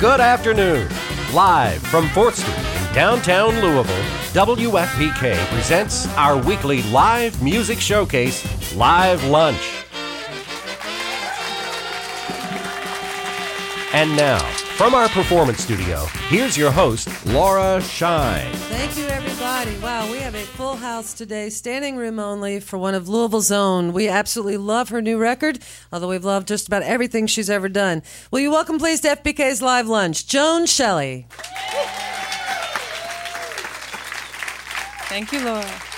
Good afternoon. Live from 4th Street in downtown Louisville, WFPK presents our weekly live music showcase, Live Lunch. And now, from our performance studio, here's your host, Laura Shine. Thank you, everybody. House today, standing room only for one of Louisville's own. We absolutely love her new record, although we've loved just about everything she's ever done. Will you welcome, please, to FPK's Live Lunch, Joan Shelley. Thank you, Laura.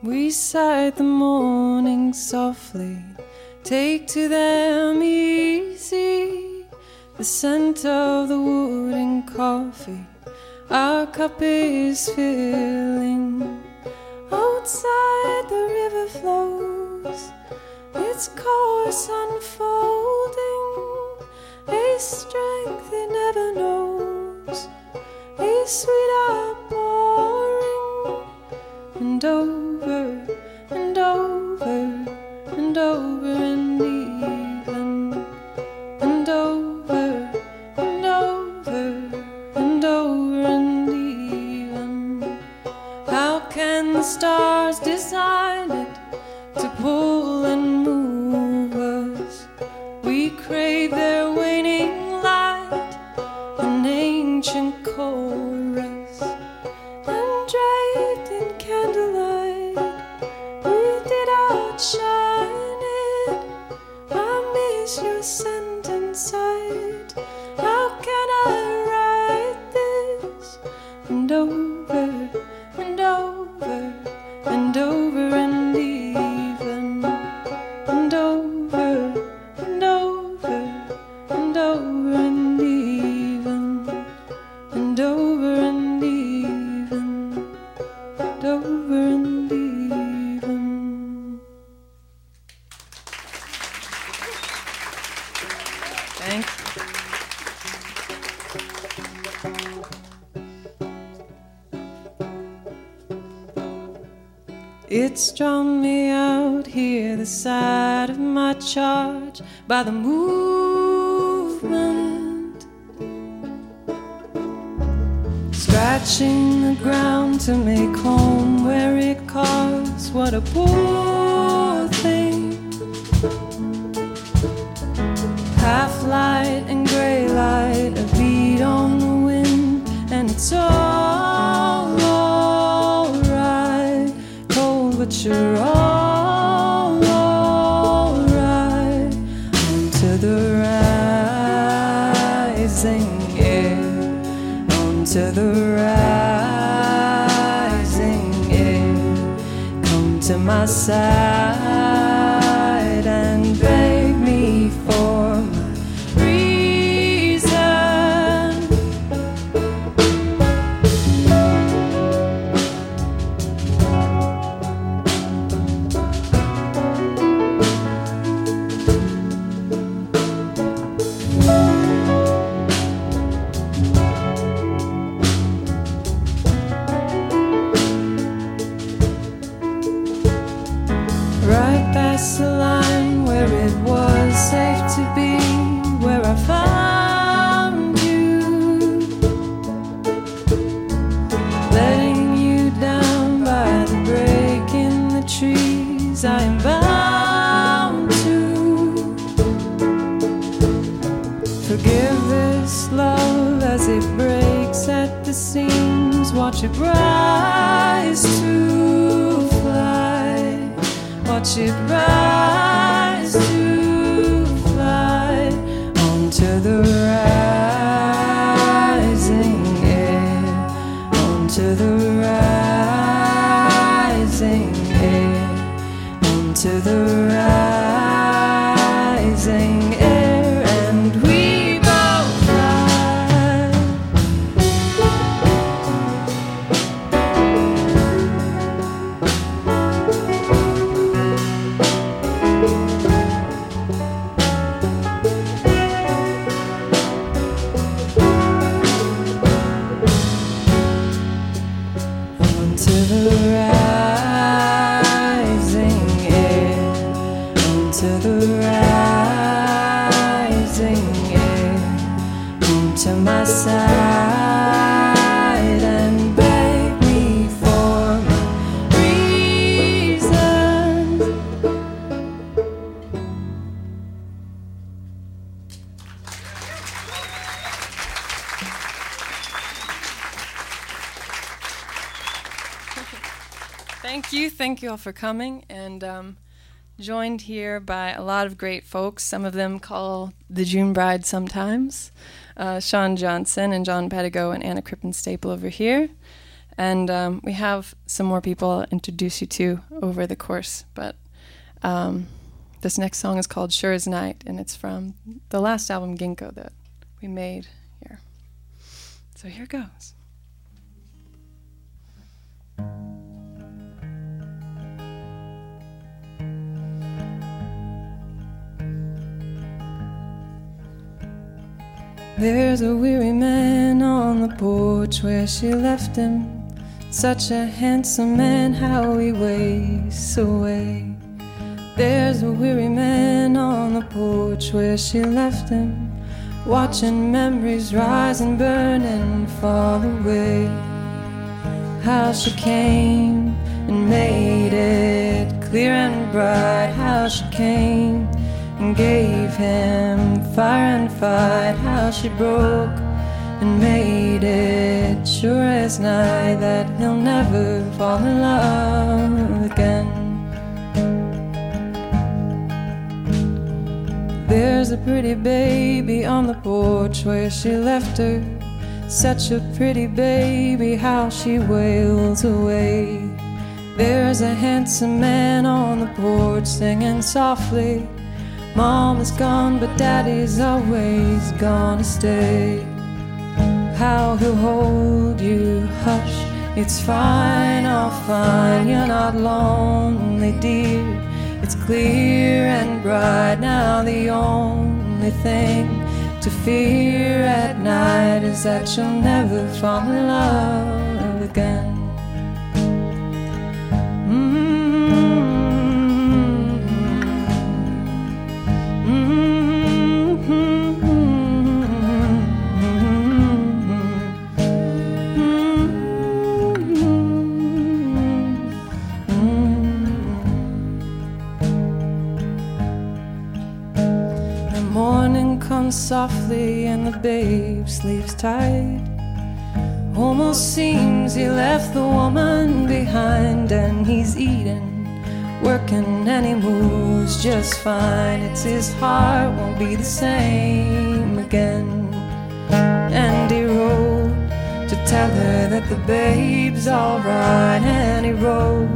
We sigh the morning softly, take to them easy. The scent of the wood and coffee. Our cup is filling. Outside the river flows, its course unfolding, a strength it never knows, a sweet outpouring, and over and over and over and even and over and over and over and even. How can the stars design it of my charge, by the movement. Thank you. Thank you all for coming. And um, joined here by a lot of great folks. Some of them call the June Bride sometimes. Uh, Sean Johnson and John Pedigo and Anna Krippenstapel over here. And um, we have some more people I'll introduce you to over the course. But um, this next song is called Sure as Night, and it's from the last album, Ginkgo, that we made here. So here goes. There's a weary man on the porch where she left him. Such a handsome man, how he wastes away. There's a weary man on the porch where she left him. Watching memories rise and burn and fall away. How she came and made it clear and bright. How she came and gave him fire and fight. How she broke and made it sure as night that he'll never fall in love again. There's a pretty baby on the porch where she left her. Such a pretty baby, how she wails away. There's a handsome man on the porch singing softly. Mom is gone, but daddy's always gonna stay. How he'll hold you, hush, it's fine, all fine, you're not lonely, dear. It's clear and bright now, the only thing to fear at night is that you'll never fall in love again. Softly and the babe sleeps tight. Almost seems he left the woman behind and he's eating, working, and he moves just fine. It's his heart won't be the same again. And he wrote to tell her that the babe's alright, and he wrote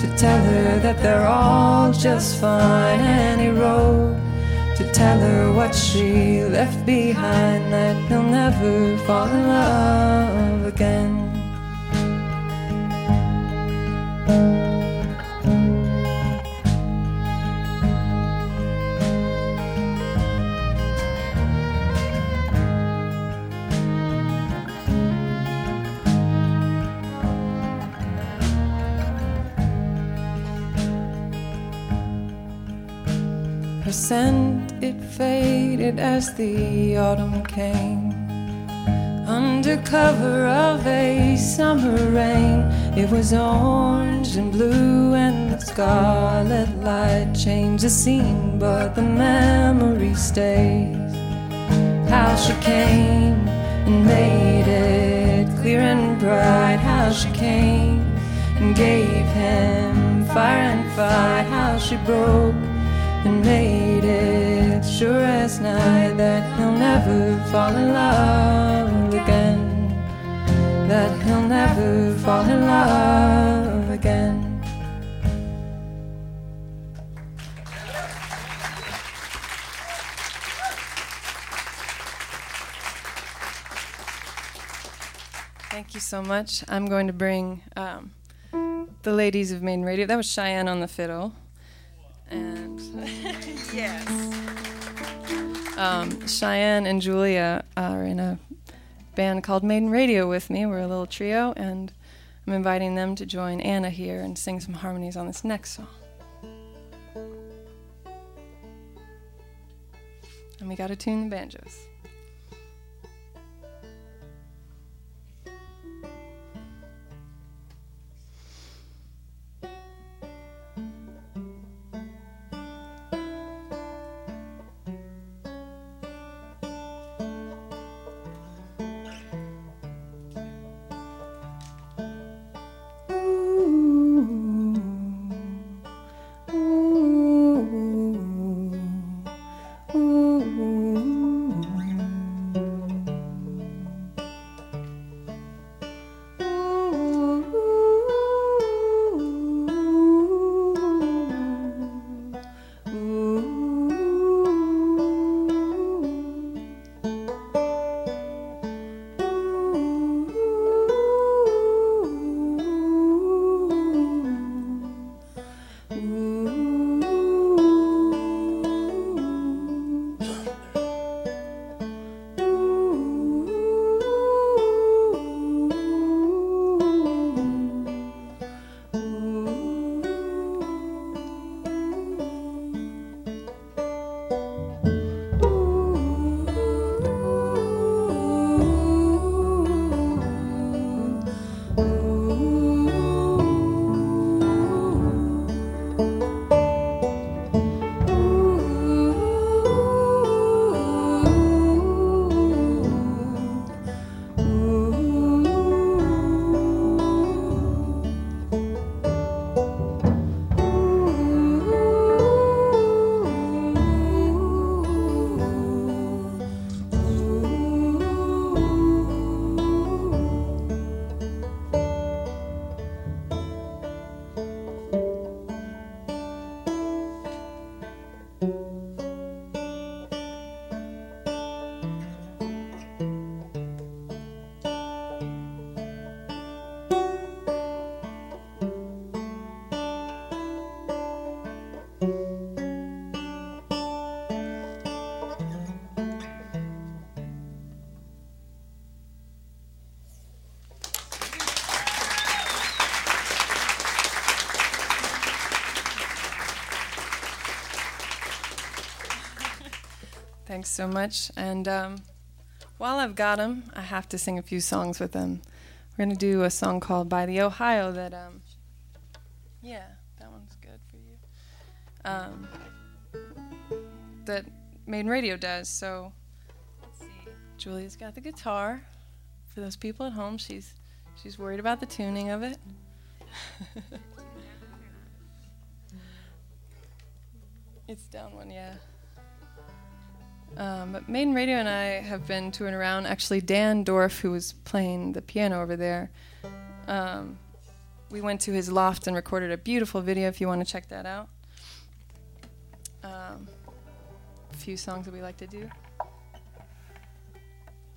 to tell her that they're all just fine, and he wrote tell her what she left behind that he'll never fall in love again. Her scent faded as the autumn came. Under cover of a summer rain, it was orange and blue, and the scarlet light changed the scene, but the memory stays. How she came and made it clear and bright. How she came and gave him fire and fight. How she broke and made it sure as night that he'll never fall in love again. That he'll never fall in love again. Thank you so much. I'm going to bring um, the ladies of Maiden Radio. That was Cheyenne on the fiddle. And yes. Um, Cheyenne and Julia are in a band called Maiden Radio with me. We're a little trio, and I'm inviting them to join Anna here and sing some harmonies on this next song. And we got to tune the banjos. Thanks so much. And um, while I've got them, I have to sing a few songs with them. We're going to do a song called By the Ohio that, um, yeah, that one's good for you. Um, that Maiden Radio does. So. Julia's got the guitar. For those people at home, she's she's worried about the tuning of it. it's down one, yeah. Um, but Maiden Radio and I have been touring around. Actually, Dan Dorf, who was playing the piano over there, um, we went to his loft and recorded a beautiful video. If you want to check that out, um, a few songs that we like to do.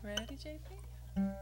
Ready, JP?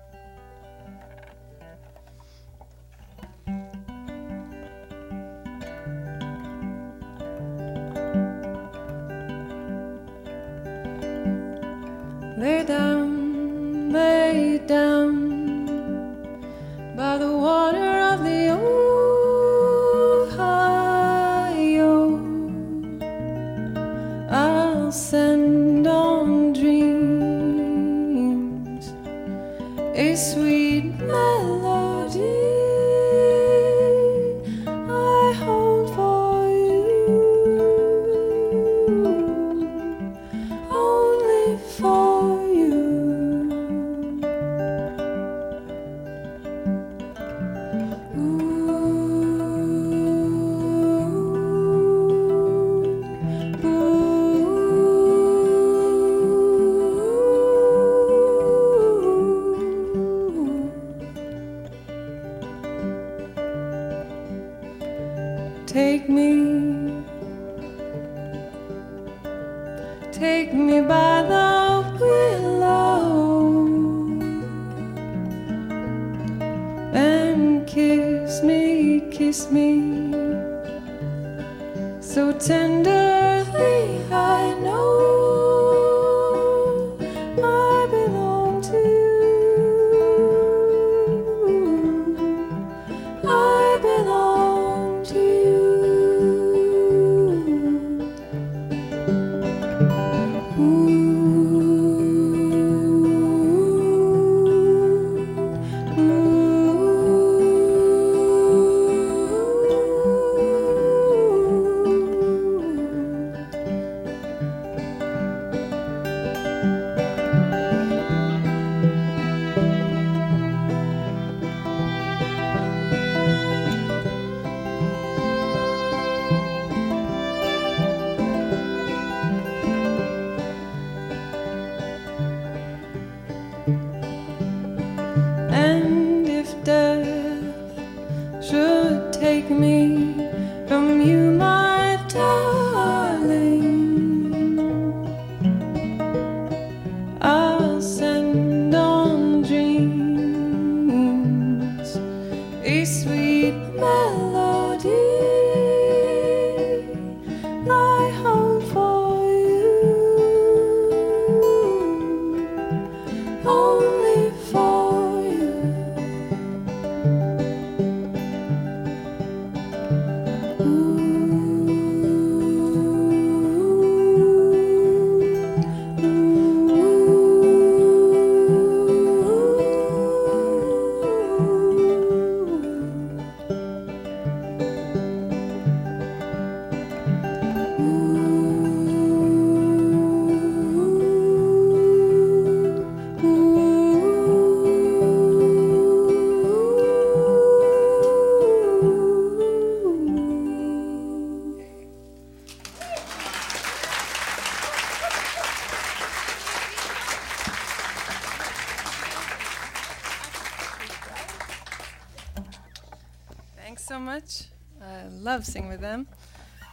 So much. I love singing with them.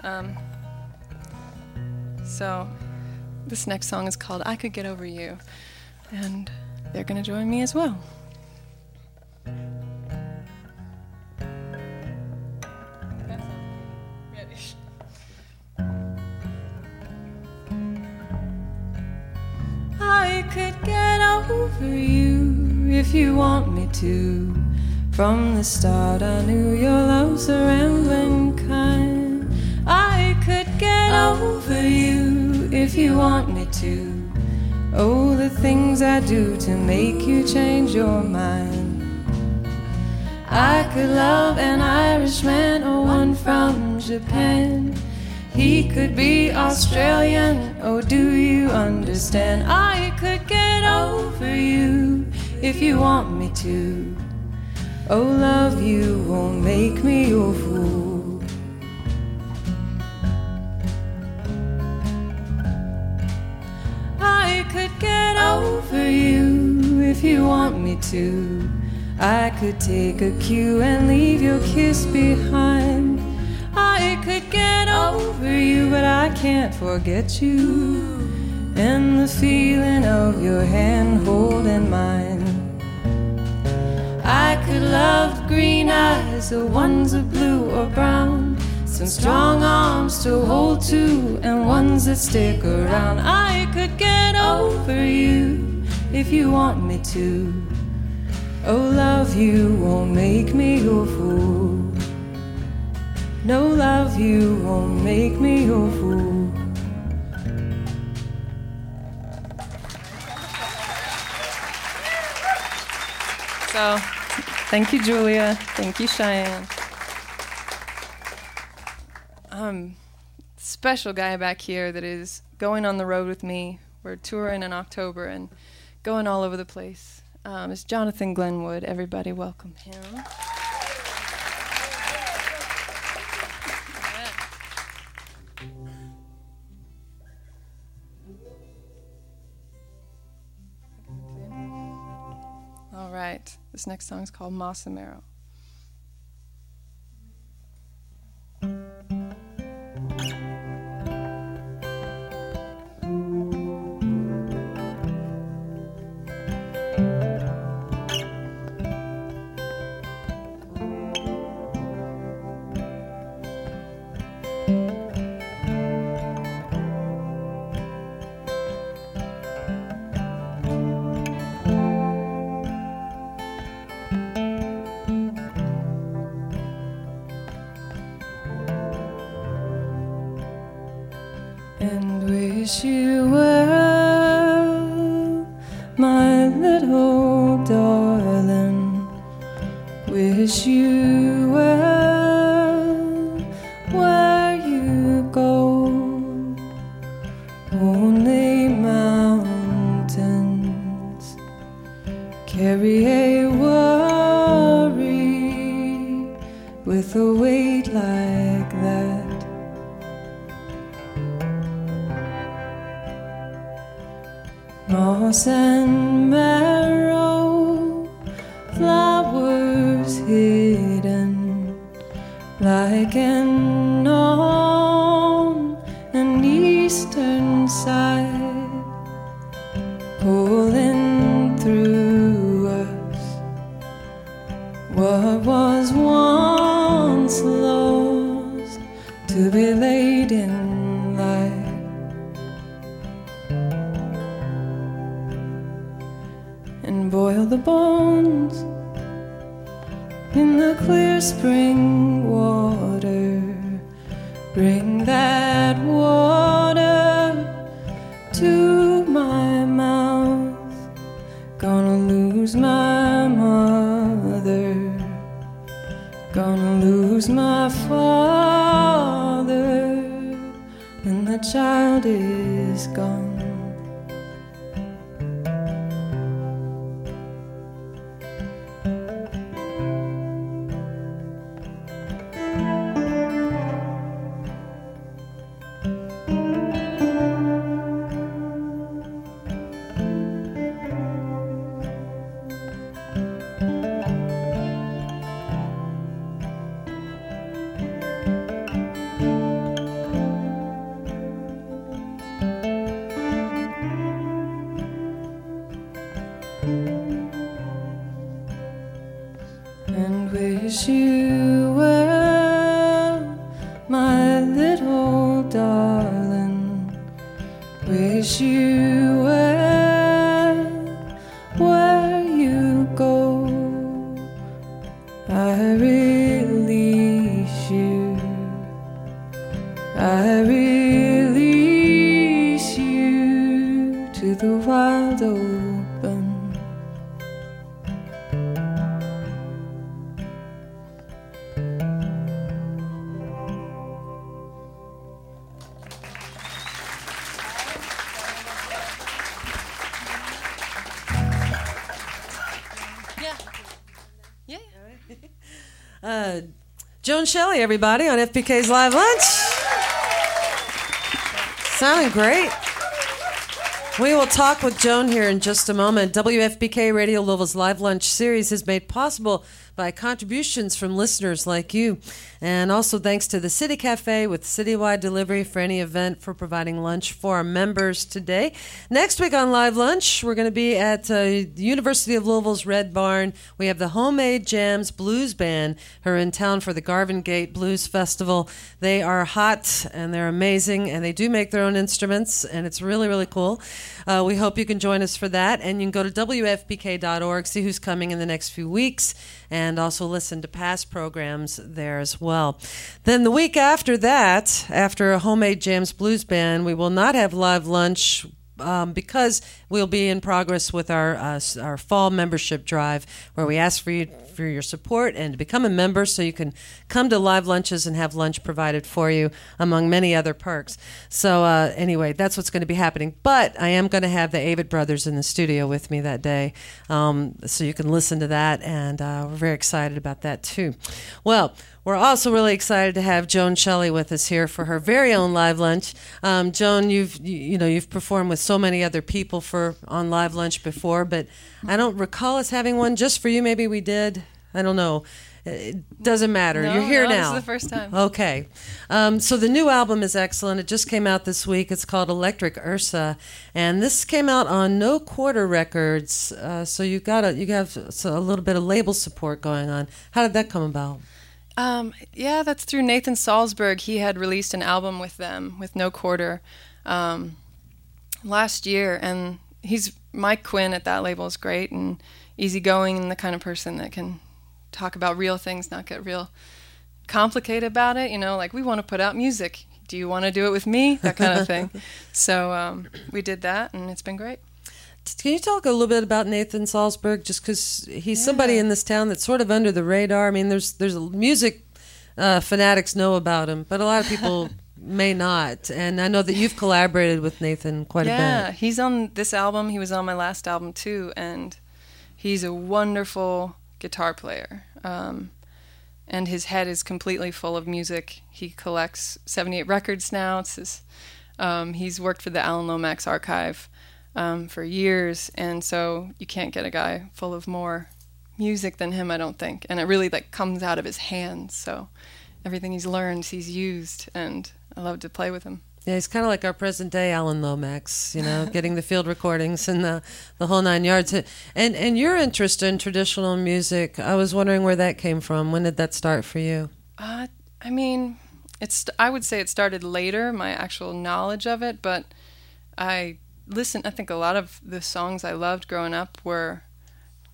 Um, so, this next song is called I Could Get Over You, and they're going to join me as well. From the start, I knew your love's a rambling kind. I could get over you if you want me to. Oh, the things I do to make you change your mind. I could love an Irishman or one from Japan. He could be Australian. Oh, do you understand? I could get over you if you want me to. Oh, love you won't make me your fool. I could get over you if you want me to. I could take a cue and leave your kiss behind. I could get over you, but I can't forget you. And the feeling of your hand holding mine. Could love green eyes, the ones of blue or brown. Some strong arms to hold to, and ones that stick around. I could get over you if you want me to. Oh, love you won't make me your fool. No, love you won't make me your fool. So, thank you, Julia. Thank you, Cheyenne. Um, special guy back here that is going on the road with me. We're touring in October and going all over the place um, is Jonathan Glenwood. Everybody, welcome him. All right, this next song is called Moss and Joan Shelley, everybody, on FPK's Live Lunch. Sounding great. We will talk with Joan here in just a moment. WFPK Radio Louisville's Live Lunch series is made possible by contributions from listeners like you. And also thanks to the City Cafe with citywide delivery for any event for providing lunch for our members today. Next week on Live Lunch, we're going to be at uh, the University of Louisville's Red Barn. We have the Homemade Jamz Blues Band who are in town for the Garvin Gate Blues Festival. They are hot and they're amazing and they do make their own instruments and it's really, really cool. Uh, we hope you can join us for that. And you can go to WFPK.org, see who's coming in the next few weeks, and also listen to past programs there as well. Then the week after that, after a Homemade Jamz Blues Band, we will not have live lunch um, because we'll be in progress with our uh, our fall membership drive, where we ask for you for your support and to become a member, so you can come to live lunches and have lunch provided for you, among many other perks. So uh, anyway, that's what's going to be happening. But I am going to have the Avett brothers in the studio with me that day, um, so you can listen to that, and uh, we're very excited about that too. Well. We're also really excited to have Joan Shelley with us here for her very own live lunch. Um, Joan, you've you, you, know you've performed with so many other people for on live lunch before, but I don't recall us having one just for you. Maybe we did. I don't know. It doesn't matter. No, You're here no, now. This is the first time. Okay. Um, so the new album is excellent. It just came out this week. It's called Electric Ursa, and this came out on No Quarter Records. Uh, so you got a you have a little bit of label support going on. How did that come about? Um, yeah, that's through Nathan Salsburg. He had released an album with them, with No Quarter, um, last year, and he's Mike Quinn at that label is great and easygoing and the kind of person that can talk about real things, not get real complicated about it. You know, like we want to put out music. Do you want to do it with me? That kind of thing. so um, we did that, and it's been great. Can you talk a little bit about Nathan Salsburg? Just because he's yeah. somebody in this town that's sort of under the radar. I mean, there's there's music uh, fanatics know about him, but a lot of people may not. And I know that you've collaborated with Nathan quite yeah, a bit. Yeah, he's on this album. He was on my last album too, and he's a wonderful guitar player. Um, and his head is completely full of music. He collects 78 records now. It's his, um, he's worked for the Alan Lomax Archive um, for years, and so you can't get a guy full of more music than him, I don't think. And it really like comes out of his hands. So everything he's learned, he's used, and I love to play with him. Yeah, he's kind of like our present day Alan Lomax, you know, getting the field recordings and the, the whole nine yards. And and your interest in traditional music, I was wondering where that came from. When did that start for you? Uh, I mean, it's I would say it started later, my actual knowledge of it, but I listen. I think a lot of the songs I loved growing up were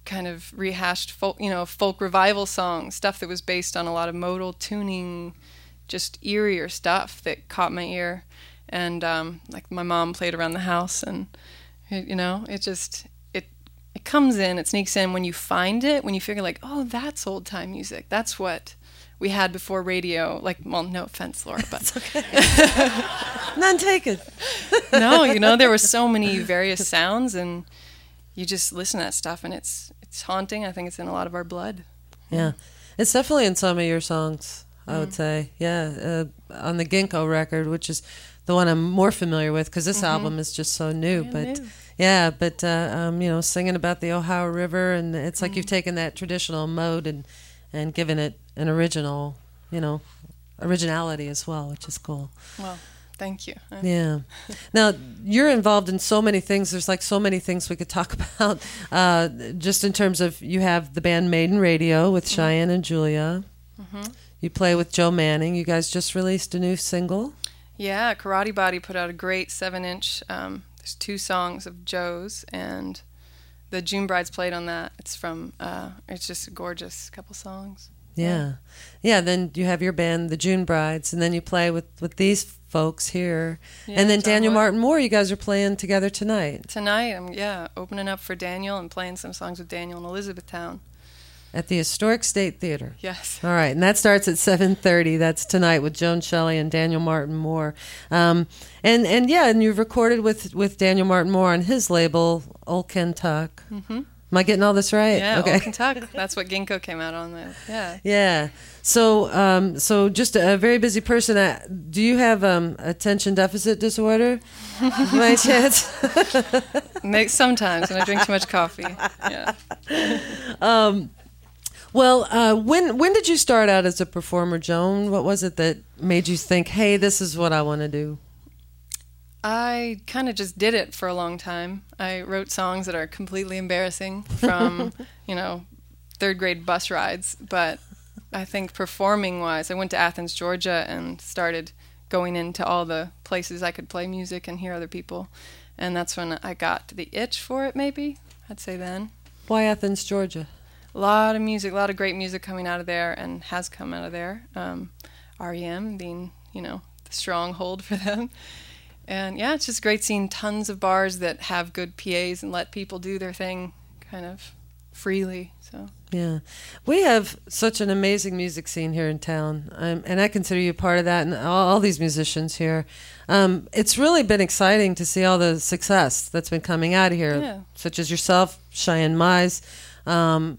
kind of rehashed folk, you know, folk revival songs, stuff that was based on a lot of modal tuning, just eerier stuff that caught my ear. And um, like my mom played around the house, and you know, it just it it comes in, it sneaks in when you find it, when you figure like, oh, that's old time music. That's what we had before radio. Like, well, no offense, Laura, but okay. none taken. no, you know, there were so many various sounds, and you just listen to that stuff, and it's it's haunting. I think it's in a lot of our blood. Yeah, it's definitely in some of your songs. I mm would say, yeah, uh, on the Ginkgo record, which is the one I'm more familiar with because this mm-hmm. album is just so new. But new. yeah, but uh, um, you know, singing about the Ohio River, and it's like mm you've taken that traditional mode and and given it an original, you know, originality as well, which is cool. Well, thank you. Yeah. now you're involved in so many things. There's like so many things we could talk about. Uh, just in terms of you have the band Maiden Radio with mm-hmm. Cheyenne and Julia. Mm-hmm. You play with Joe Manning. You guys just released a new single. Yeah, Karate Body put out a great seven-inch. Um, there's two songs of Joe's, and the June Brides played on that. It's from. Uh, it's just a gorgeous couple songs. Yeah. yeah, Then you have your band, the June Brides, and then you play with with these folks here, yeah, and then John Daniel Wood. Martin Moore. You guys are playing together tonight. Tonight, I'm yeah opening up for Daniel and playing some songs with Daniel in Elizabethtown. At the Historic State Theater. Yes. All right, and that starts at seven thirty. That's tonight with Joan Shelley and Daniel Martin Moore. Um, and and yeah, and you've recorded with with Daniel Martin Moore on his label, Ol Kentuck. Mm-hmm. Am I getting all this right? Yeah, okay. Kentucky. That's what Ginkgo came out on. There. Yeah. Yeah. So, um, so just a, very busy person. Uh, do you have um, attention deficit disorder, by chance? Make sometimes when I drink too much coffee. Yeah. Um, well, uh, when when did you start out as a performer, Joan? What was it that made you think, "Hey, this is what I want to do"? I kind of just did it for a long time. I wrote songs that are completely embarrassing from, you know, third grade bus rides. But I think performing wise, I went to Athens, Georgia, and started going into all the places I could play music and hear other people. And that's when I got the itch for it, maybe, I'd say then. Why Athens, Georgia? A lot of music, a lot of great music coming out of there and has come out of there. Um, REM being, you know, the stronghold for them. And yeah, it's just great seeing tons of bars that have good PAs and let people do their thing kind of freely. So yeah, we have such an amazing music scene here in town, um, and I consider you part of that. And all, all these musicians here, um, it's really been exciting to see all the success that's been coming out of here, yeah. such as yourself, Cheyenne Mize. Um,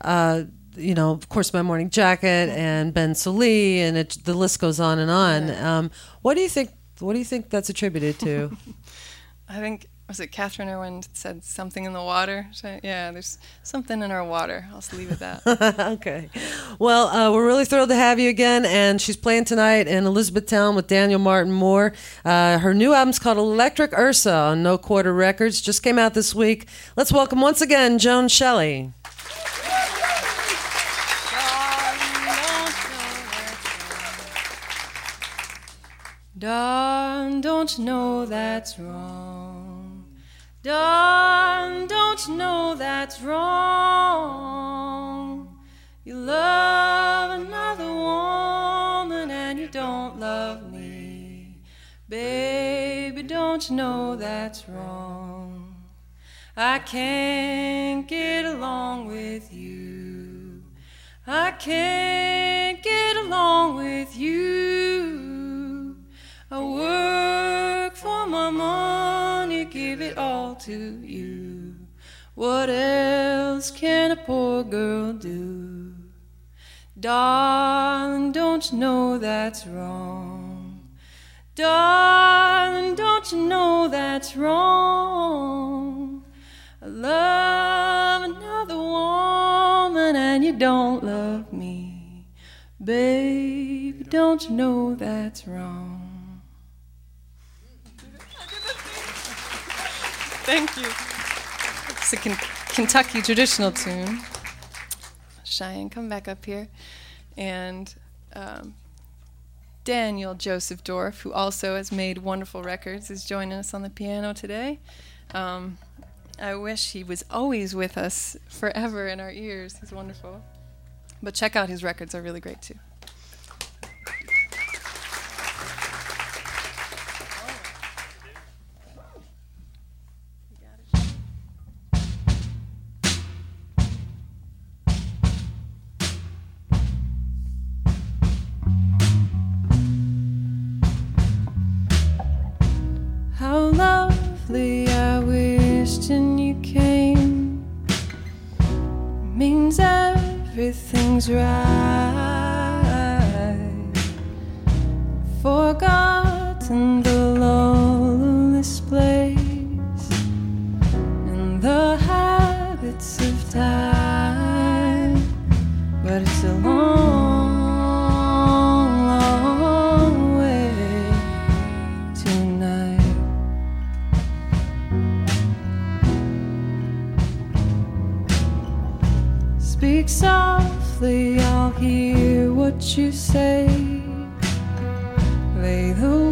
uh, you know, of course, my morning jacket and Ben Sollee, and it, the list goes on and on. Yeah. Um, what do you think what do you think that's attributed to? I think was it Catherine Irwin said something in the water? Yeah, there's something in our water. I'll just leave it at that. okay. Well, uh, we're really thrilled to have you again, and she's playing tonight in Elizabethtown with Daniel Martin Moore. Uh, her new album's called Electric Ursa on No Quarter Records. Just came out this week. Let's welcome once again Joan Shelley. Darn, don't know that's wrong? Darn, don't know that's wrong? You love another woman and you don't love me. Baby, don't know that's wrong? I can't get along with you. I can't get along with you. To you. What else can a poor girl do? Darling, don't you know that's wrong? Darling, don't you know that's wrong? I love another woman and you don't love me. Babe, don't you know that's wrong? Thank you. It's a Kentucky traditional tune. Cheyenne, come back up here. And um, Daniel Joseph Dorf, who also has made wonderful records, is joining us on the piano today. Um, I wish he was always with us forever in our ears. He's wonderful. But check out his records, they're really great too. Speak softly, I'll hear what you say. Lay the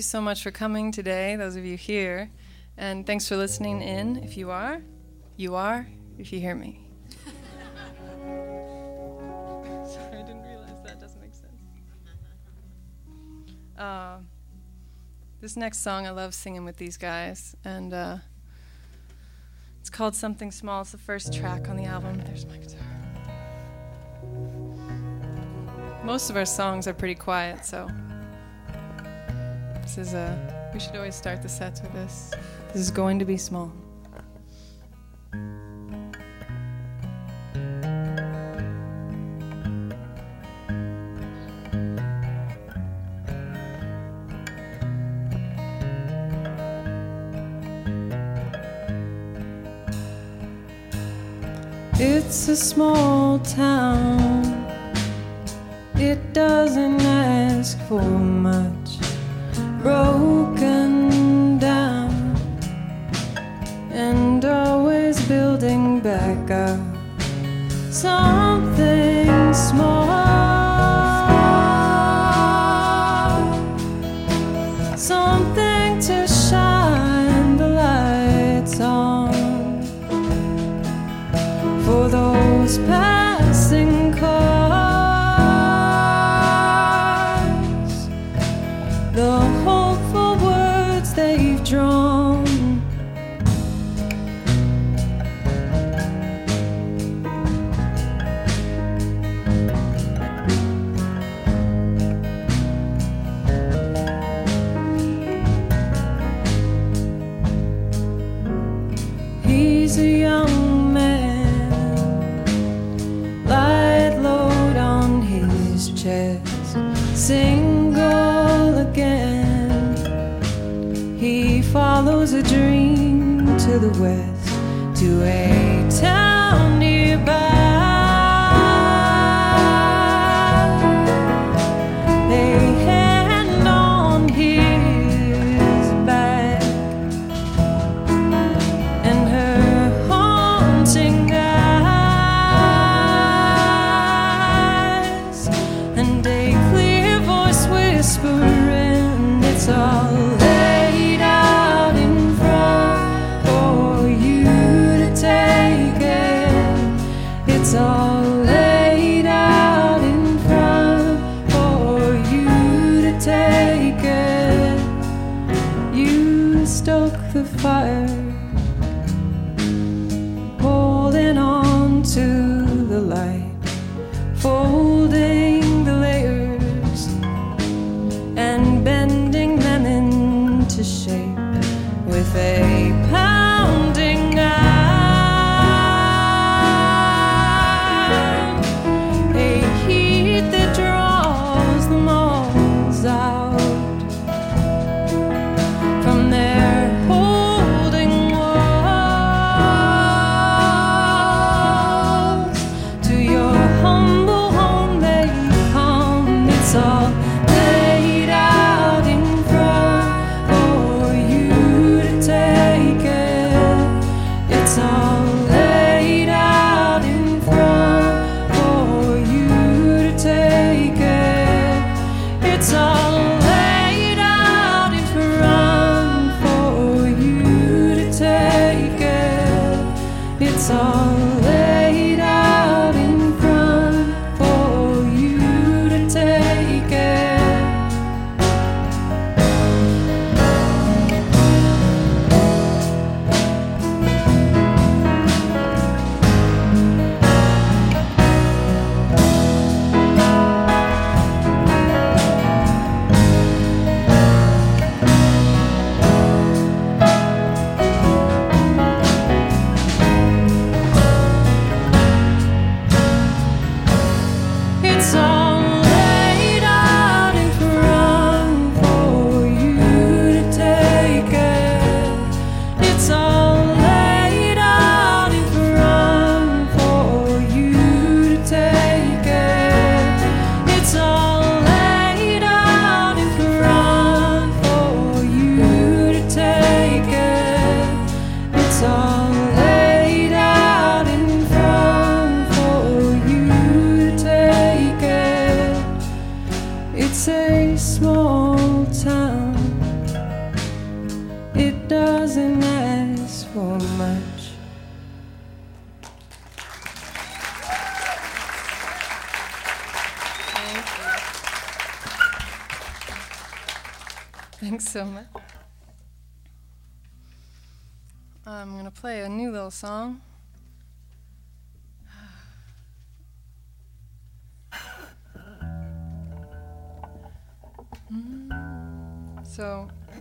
you so much for coming today, those of you here. And thanks for listening in. If you are, you are, if you hear me. Sorry, I didn't realize that doesn't make sense. Uh, this next song, I love singing with these guys. And uh, it's called Something Small. It's the first track on the album. There's my guitar. Most of our songs are pretty quiet, so this is a. We should always start the sets with this. This is going to be small. It's a small town. It doesn't ask for much.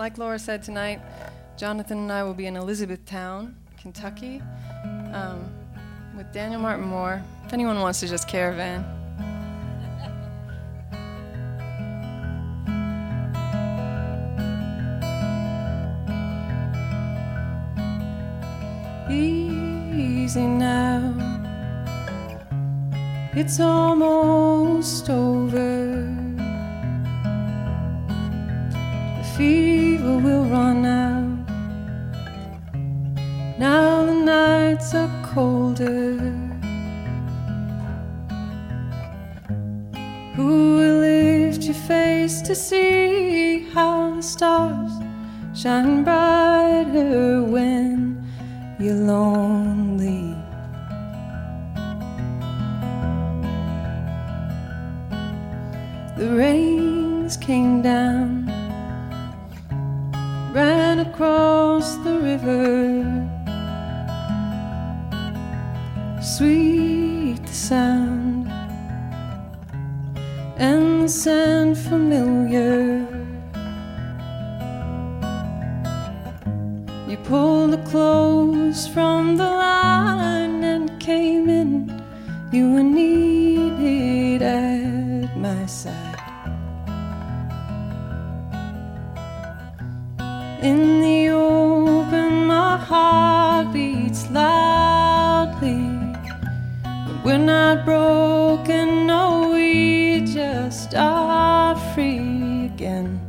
Like Laura said tonight, Jonathan and I will be in Elizabethtown, Kentucky, um, with Daniel Martin Moore. If anyone wants to just caravan. easy now. It's almost over. The fever will run out. Now the nights are colder. Who will lift your face to see how the stars shine brighter when? you're lonely. The rains came down, across the river. Sweet the sound, and the scent familiar. You pulled the clothes from the line and came in. You were needed at my side. In heart beats loudly. But we're not broken, no, we just are free again.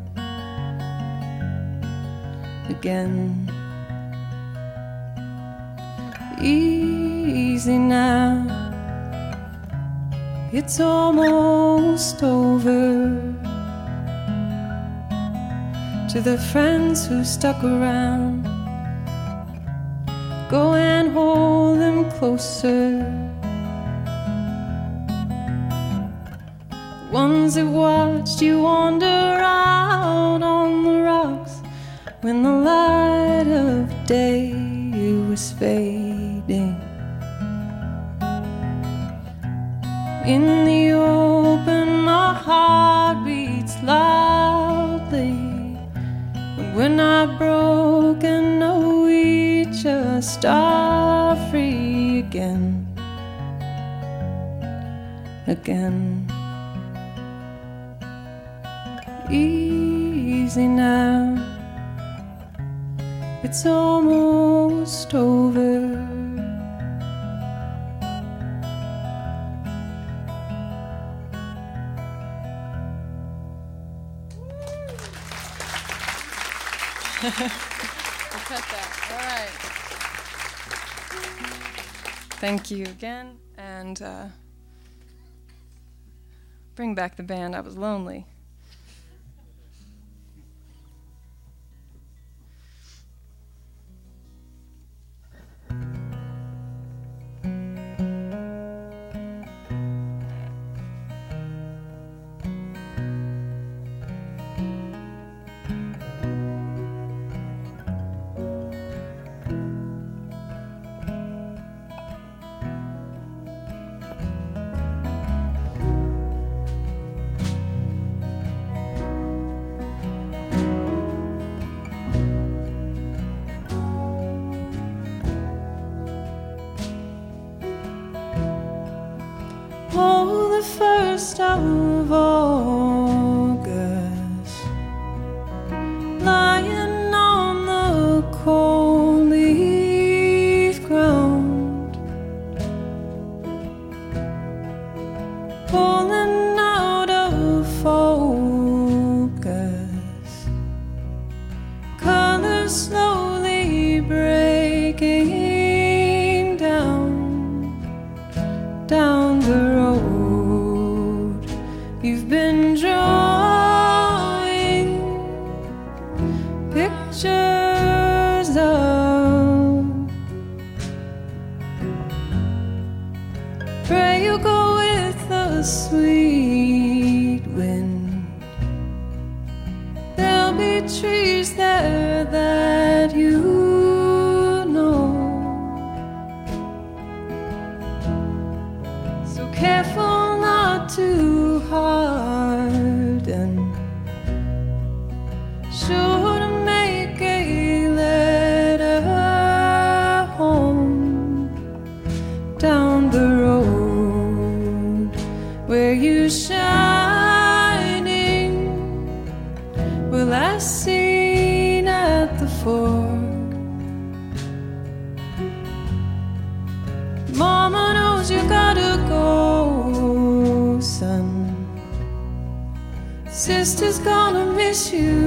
Again. easy now. It's almost over. To the friends who stuck around, go and hold them closer. The ones that watched you wander out on the rocks when the light of day was fading. In the open, my heart beats loudly. When we're not broken, no, just are free again. Again. Easy now. It's almost over. Thank you again, and uh, bring back the band. I was lonely. Pictures of. Pray you go with the sweet wind. There'll be trees gonna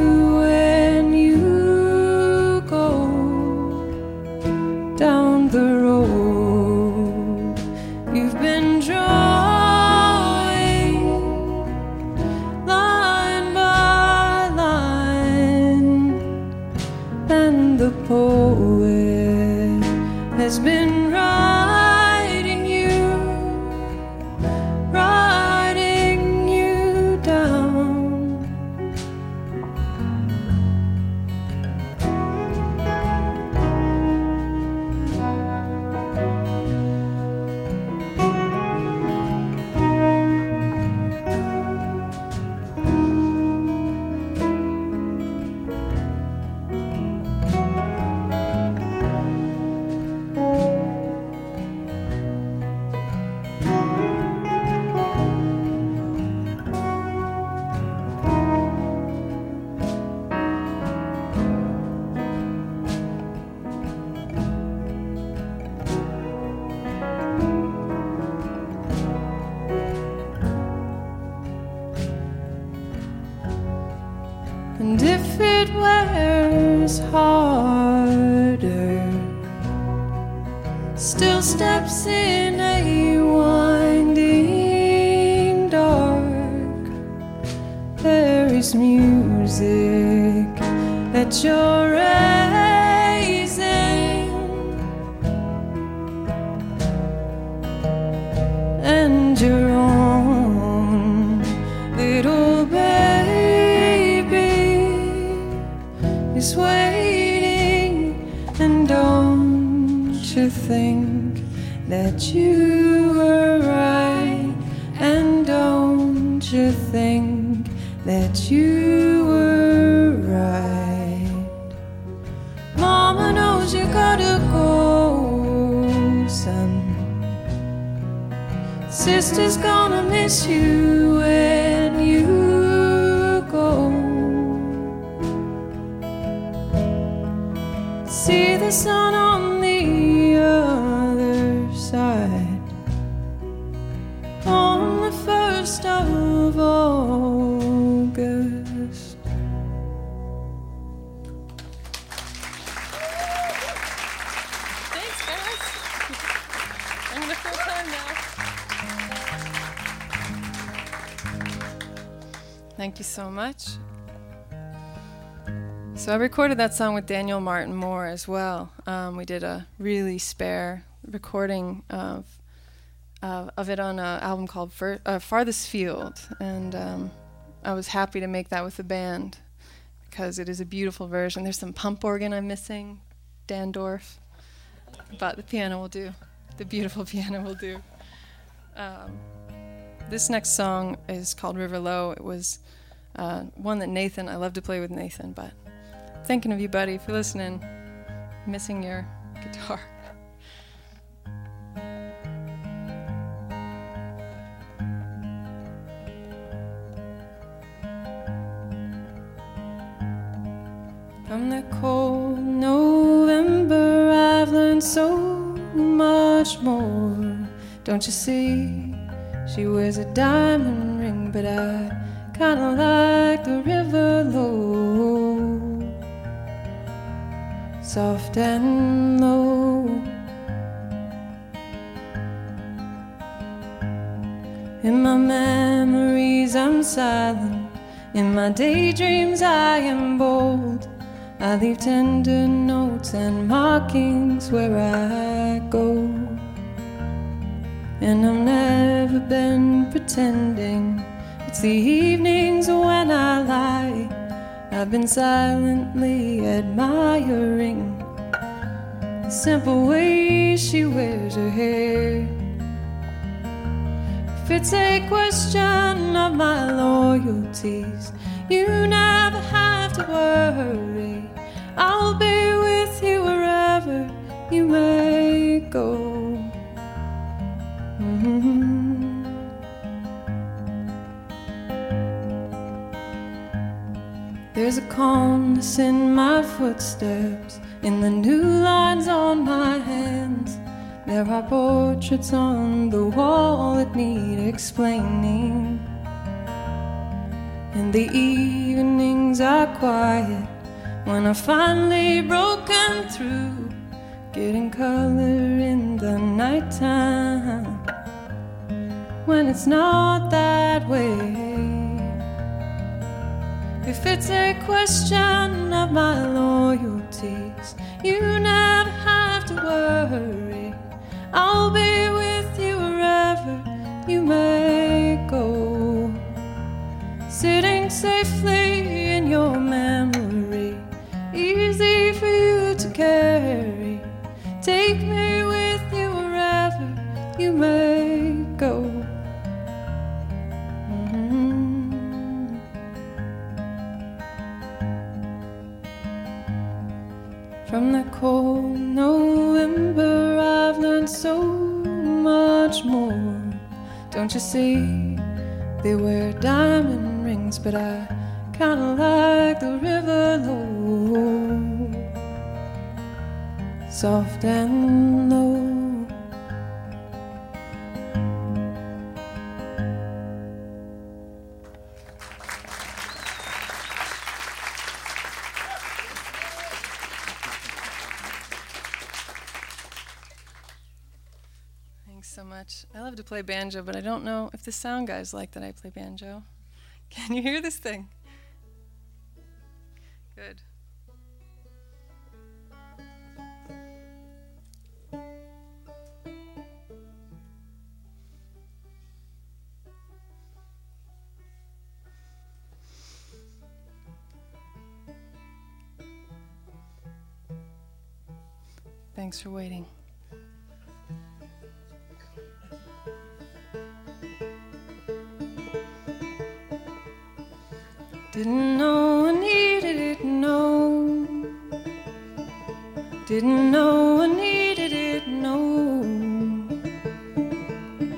so much. So I recorded that song with Daniel Martin Moore as well. Um, we did a really spare recording of uh, of it on an album called uh, Farthest Field, and um, I was happy to make that with the band because it is a beautiful version. There's some pump organ I'm missing, Dan Dorf, but the piano will do. The beautiful piano will do. Um, this next song is called River Low. It was uh, one that Nathan, I love to play with Nathan, but thinking of you, buddy, for listening. Missing your guitar. From the cold November, I've learned so much more. Don't you see? She wears a diamond ring, but I kinda like the river low, soft and low. In my memories, I'm silent. In my daydreams, I am bold. I leave tender notes and markings where I go. And I've never been pretending. It's the evenings when I lie. I've been silently admiring the simple way she wears her hair. If it's a question of my loyalties, you never have to worry. I'll be with you wherever you may go. Mm-hmm. There's a calmness in my footsteps, in the new lines on my hands. There are portraits on the wall that need explaining. And the evenings are quiet when I've finally broken through, getting color in the nighttime when it's not that way. If it's a question of my loyalties, you never have to worry. I'll be with you wherever you may go, sitting safely in your memory easy for you to carry. Take me with you wherever you may Don't you see? They wear diamond rings, but I kinda like the river low, soft and low. To play banjo, but I don't know if the sound guys like that I play banjo. Can you hear this thing? Good. Thanks for waiting. Didn't know I needed it, no. Didn't know I needed it, no.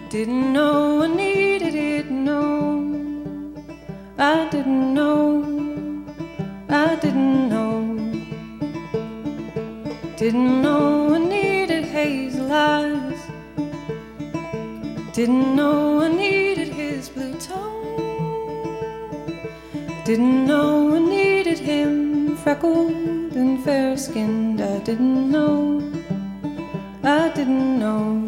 Didn't know I needed it, no. I didn't know. I didn't know. Didn't know I needed hazel eyes. Didn't know Didn't know I needed him freckled and fair skinned. I didn't know. I didn't know.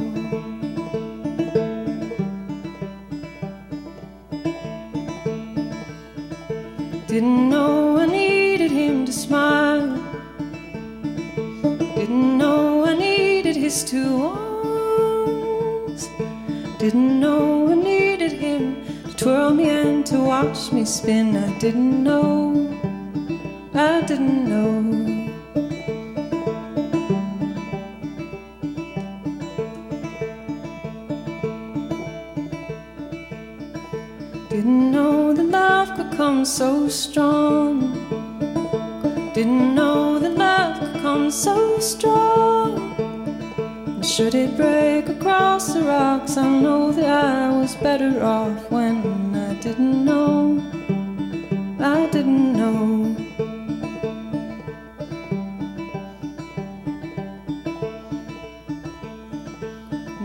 Didn't know I needed him to smile. Didn't know I needed his two arms. Didn't know I needed him to twirl me and to watch me spin.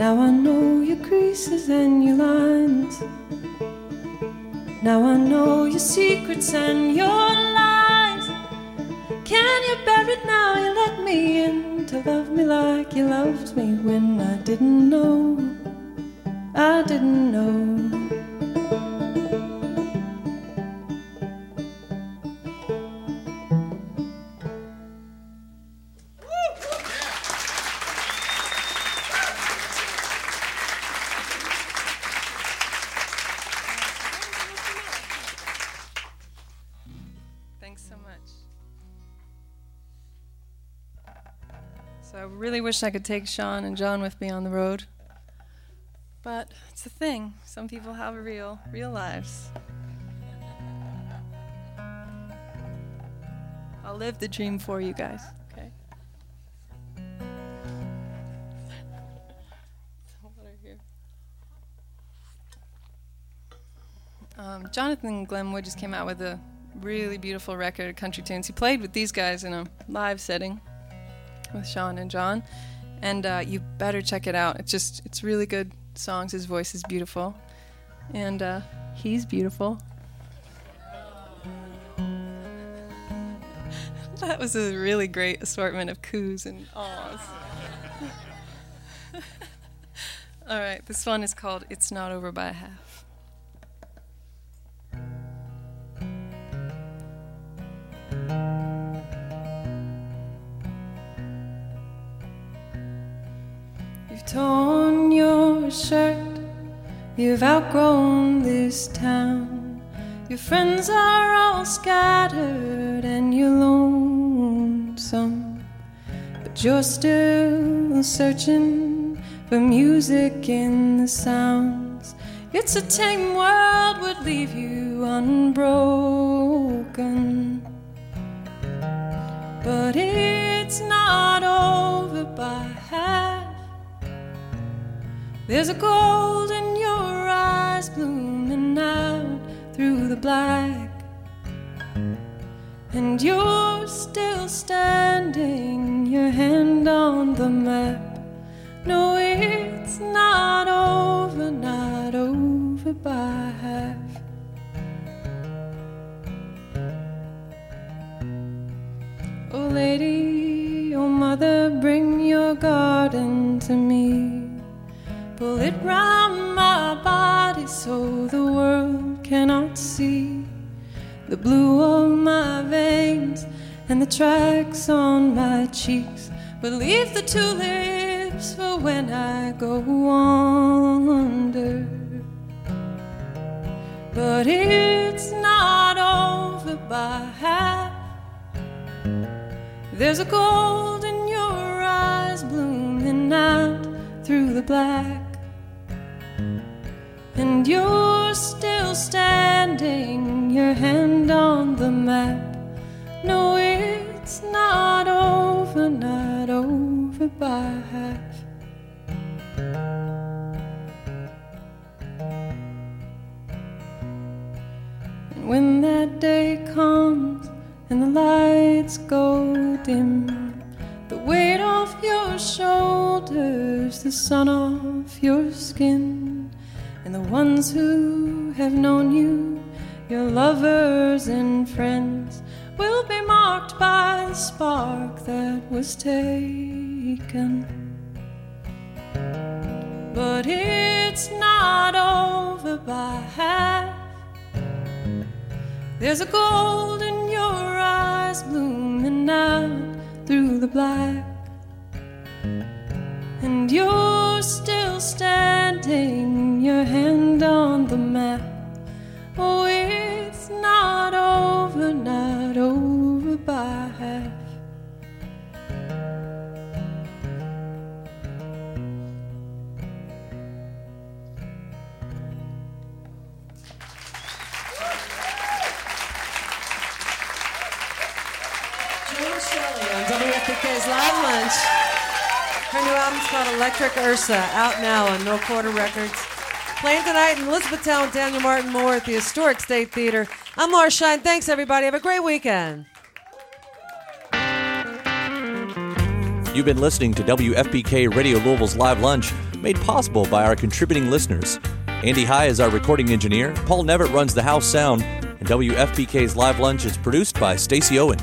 Now I know your creases and your lines. Now I know your secrets and your lies. Can you bear it now? You let me in to love me like you loved me when I didn't know. I didn't know. Wish I could take Sean and John with me on the road. But it's a thing. Some people have real, real lives. I'll live the dream for you guys, okay? Um, Jonathan Glenwood just came out with a really beautiful record of country tunes. He played with these guys in a live setting with Sean and John, and uh, you better check it out. It's just it's really good songs. His voice is beautiful, and uh, he's beautiful. that was a really great assortment of coos and ahs. All right, this one is called "It's Not Over by Half." Torn your shirt. You've outgrown this town. Your friends are all scattered and you're lonesome. But you're still searching for music in the sounds. It's a tame world would leave you unbroken. But it's not over There's a gold in your eyes blooming out through the black. And you're still standing, your hand on the map. No, it's not over, not over by half. Oh, lady, oh, mother, bring your garden to me. Pull it round my body so the world cannot see the blue of my veins and the tracks on my cheeks. But leave the tulips for when I go under. But it's not over by half. There's a gold in your eyes blooming out through the black and you're still standing, your hand on the map. No, it's not over, not over by half. And when that day comes and the lights go dim, the weight off your shoulders, the sun off your skin and the ones who have known you, your lovers and friends, will be marked by the spark that was taken. But it's not over by half. There's a gold in your eyes blooming out through the black, and you're still standing, your hand on the map. Oh, it's not over, not over by half. Joan Shelley on WFPK's Live Lunch. Her new album's called Electric Ursa, out now on No Quarter Records. Playing tonight in Elizabethtown Daniel Martin Moore at the Historic State Theater. I'm Laura Shine. Thanks, everybody. Have a great weekend. You've been listening to WFPK Radio Louisville's Live Lunch. made possible by our contributing listeners. Andy High is our recording engineer, Paul Nevitt runs the house sound, and WFPK's Live Lunch is produced by Stacy Owen.